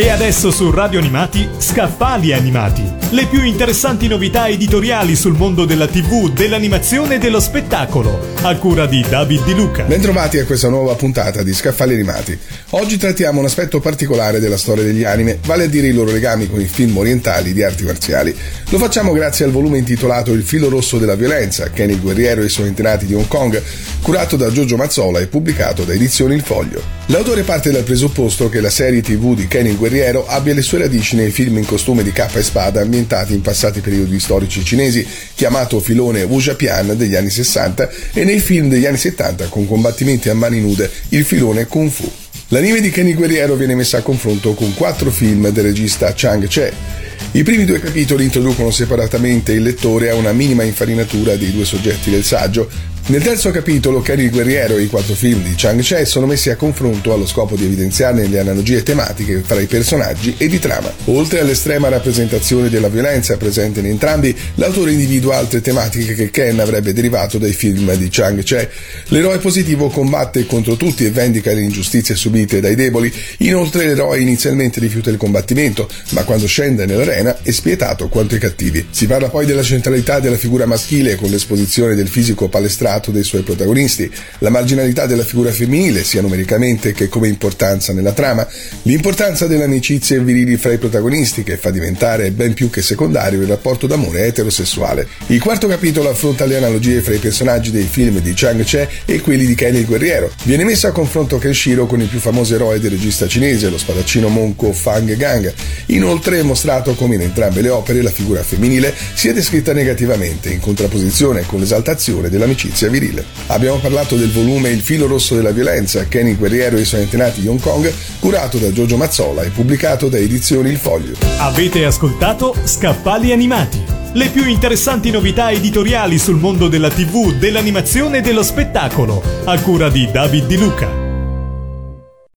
E adesso su Radio Animati, Scaffali Animati. Le più interessanti novità editoriali sul mondo della TV, dell'animazione e dello spettacolo, a cura di David Di Luca. Bentrovati a questa nuova puntata di Scaffali Animati. Oggi trattiamo un aspetto particolare della storia degli anime, vale a dire i loro legami con i film orientali di arti marziali. Lo facciamo grazie al volume intitolato Il filo rosso della violenza, Kenny il guerriero e i suoi antenati di Hong Kong, curato da Giorgio Mazzola e pubblicato da Edizioni Il Foglio. L'autore parte dal presupposto che la serie TV di Kenny il guerriero guerriero abbia le sue radici nei film in costume di cappa e spada ambientati in passati periodi storici cinesi, chiamato filone Wujapian degli anni 60, e nei film degli anni 70 con combattimenti a mani nude, il filone Kung Fu. L'anime di Kenny Guerriero viene messa a confronto con quattro film del regista Chang Che. I primi due capitoli introducono separatamente il lettore a una minima infarinatura dei due soggetti del saggio, nel terzo capitolo, Kenny il guerriero e i quattro film di Chang Che sono messi a confronto allo scopo di evidenziarne le analogie tematiche fra i personaggi e di trama. Oltre all'estrema rappresentazione della violenza presente in entrambi, l'autore individua altre tematiche che Ken avrebbe derivato dai film di Chang Che. L'eroe positivo combatte contro tutti e vendica le ingiustizie subite dai deboli. Inoltre l'eroe inizialmente rifiuta il combattimento, ma quando scende nell'arena è spietato quanto i cattivi. Si parla poi della centralità della figura maschile con l'esposizione del fisico palestrato passato dei suoi protagonisti, la marginalità della figura femminile, sia numericamente che come importanza nella trama, l'importanza delle amicizie virili fra i protagonisti, che fa diventare ben più che secondario il rapporto d'amore eterosessuale. Il quarto capitolo affronta le analogie fra i personaggi dei film di Chang Che e quelli di Kenny il guerriero. Viene messo a confronto Kenshiro con il più famoso eroe del regista cinese, lo spadaccino monco Fang Gang. Inoltre è mostrato come in entrambe le opere la figura femminile sia descritta negativamente, in contrapposizione con l'esaltazione dell'amicizia violenza virile. Abbiamo parlato del volume Il filo rosso della violenza, Kenny Guerriero e i suoi antenati di Hong Kong, curato da Giorgio Mazzola e pubblicato da Edizioni Il Foglio. Avete ascoltato Scaffali Animati, le più interessanti novità editoriali sul mondo della TV, dell'animazione e dello spettacolo, a cura di David Di Luca.